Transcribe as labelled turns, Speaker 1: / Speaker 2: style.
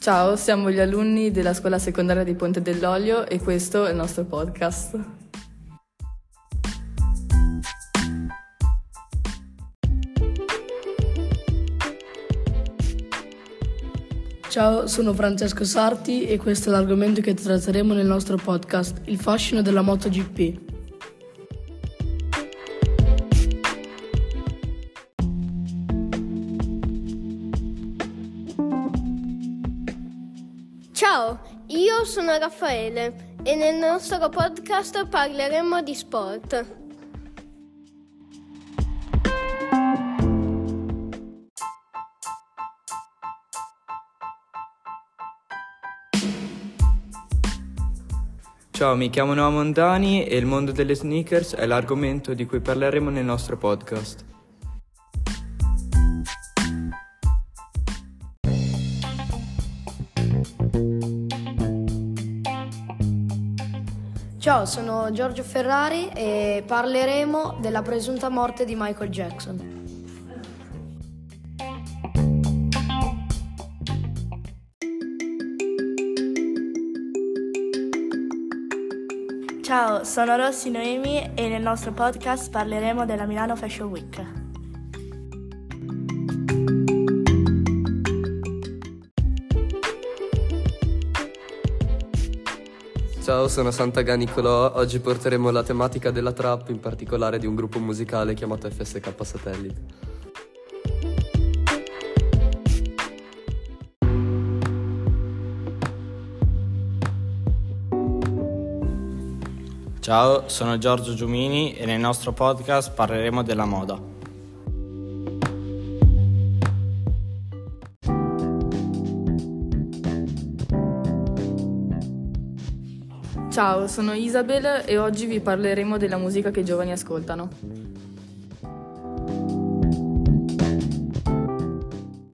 Speaker 1: Ciao, siamo gli alunni della scuola secondaria di Ponte dell'Olio e questo è il nostro podcast.
Speaker 2: Ciao, sono Francesco Sarti e questo è l'argomento che tratteremo nel nostro podcast, il fascino della MotoGP.
Speaker 3: Ciao, io sono Raffaele e nel nostro podcast parleremo di sport.
Speaker 4: Ciao, mi chiamo Noah Montani e il mondo delle sneakers è l'argomento di cui parleremo nel nostro podcast.
Speaker 2: Ciao, sono Giorgio Ferrari e parleremo della presunta morte di Michael Jackson.
Speaker 5: Ciao, sono Rossi Noemi e nel nostro podcast parleremo della Milano Fashion Week.
Speaker 6: Ciao, sono Sant'Agà Nicolò. Oggi porteremo la tematica della trap, in particolare di un gruppo musicale chiamato FSK Satellite.
Speaker 7: Ciao, sono Giorgio Giumini e nel nostro podcast parleremo della moda.
Speaker 1: Ciao, sono Isabel e oggi vi parleremo della musica che i giovani ascoltano.